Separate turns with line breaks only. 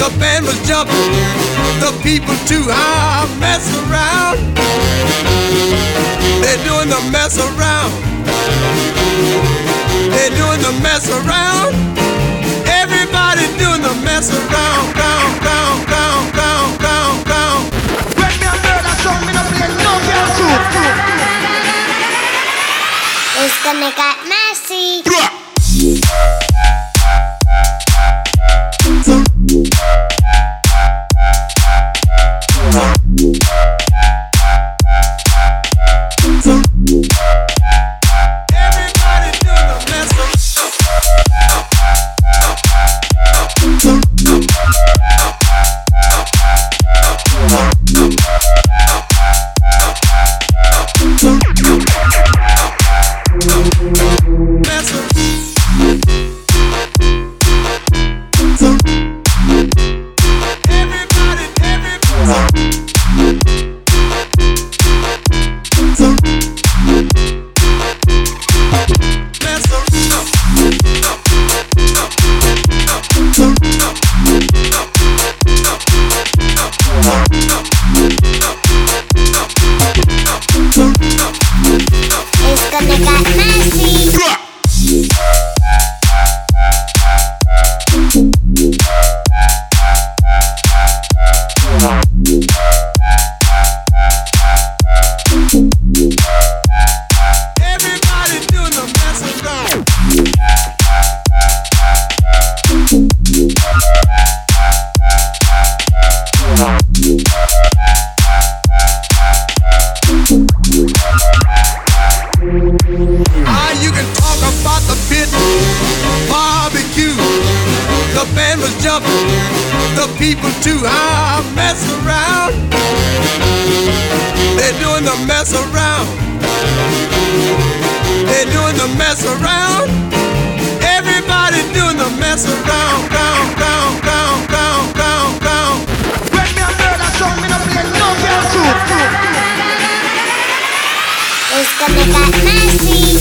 barbecue. The band was jumping, the people too. I mess around. They're doing the mess around. They're doing the mess around. Everybody doing the mess around, round, round, round, round, round, round.
When me a murder song, me no play no girl too.
It's gonna get messy.
Ah, you can talk about the pit barbecue. The band was jumping, the people too. Ah, mess around. They're doing the mess around. They're doing the mess around. Everybody doing the mess around. But I got my seat.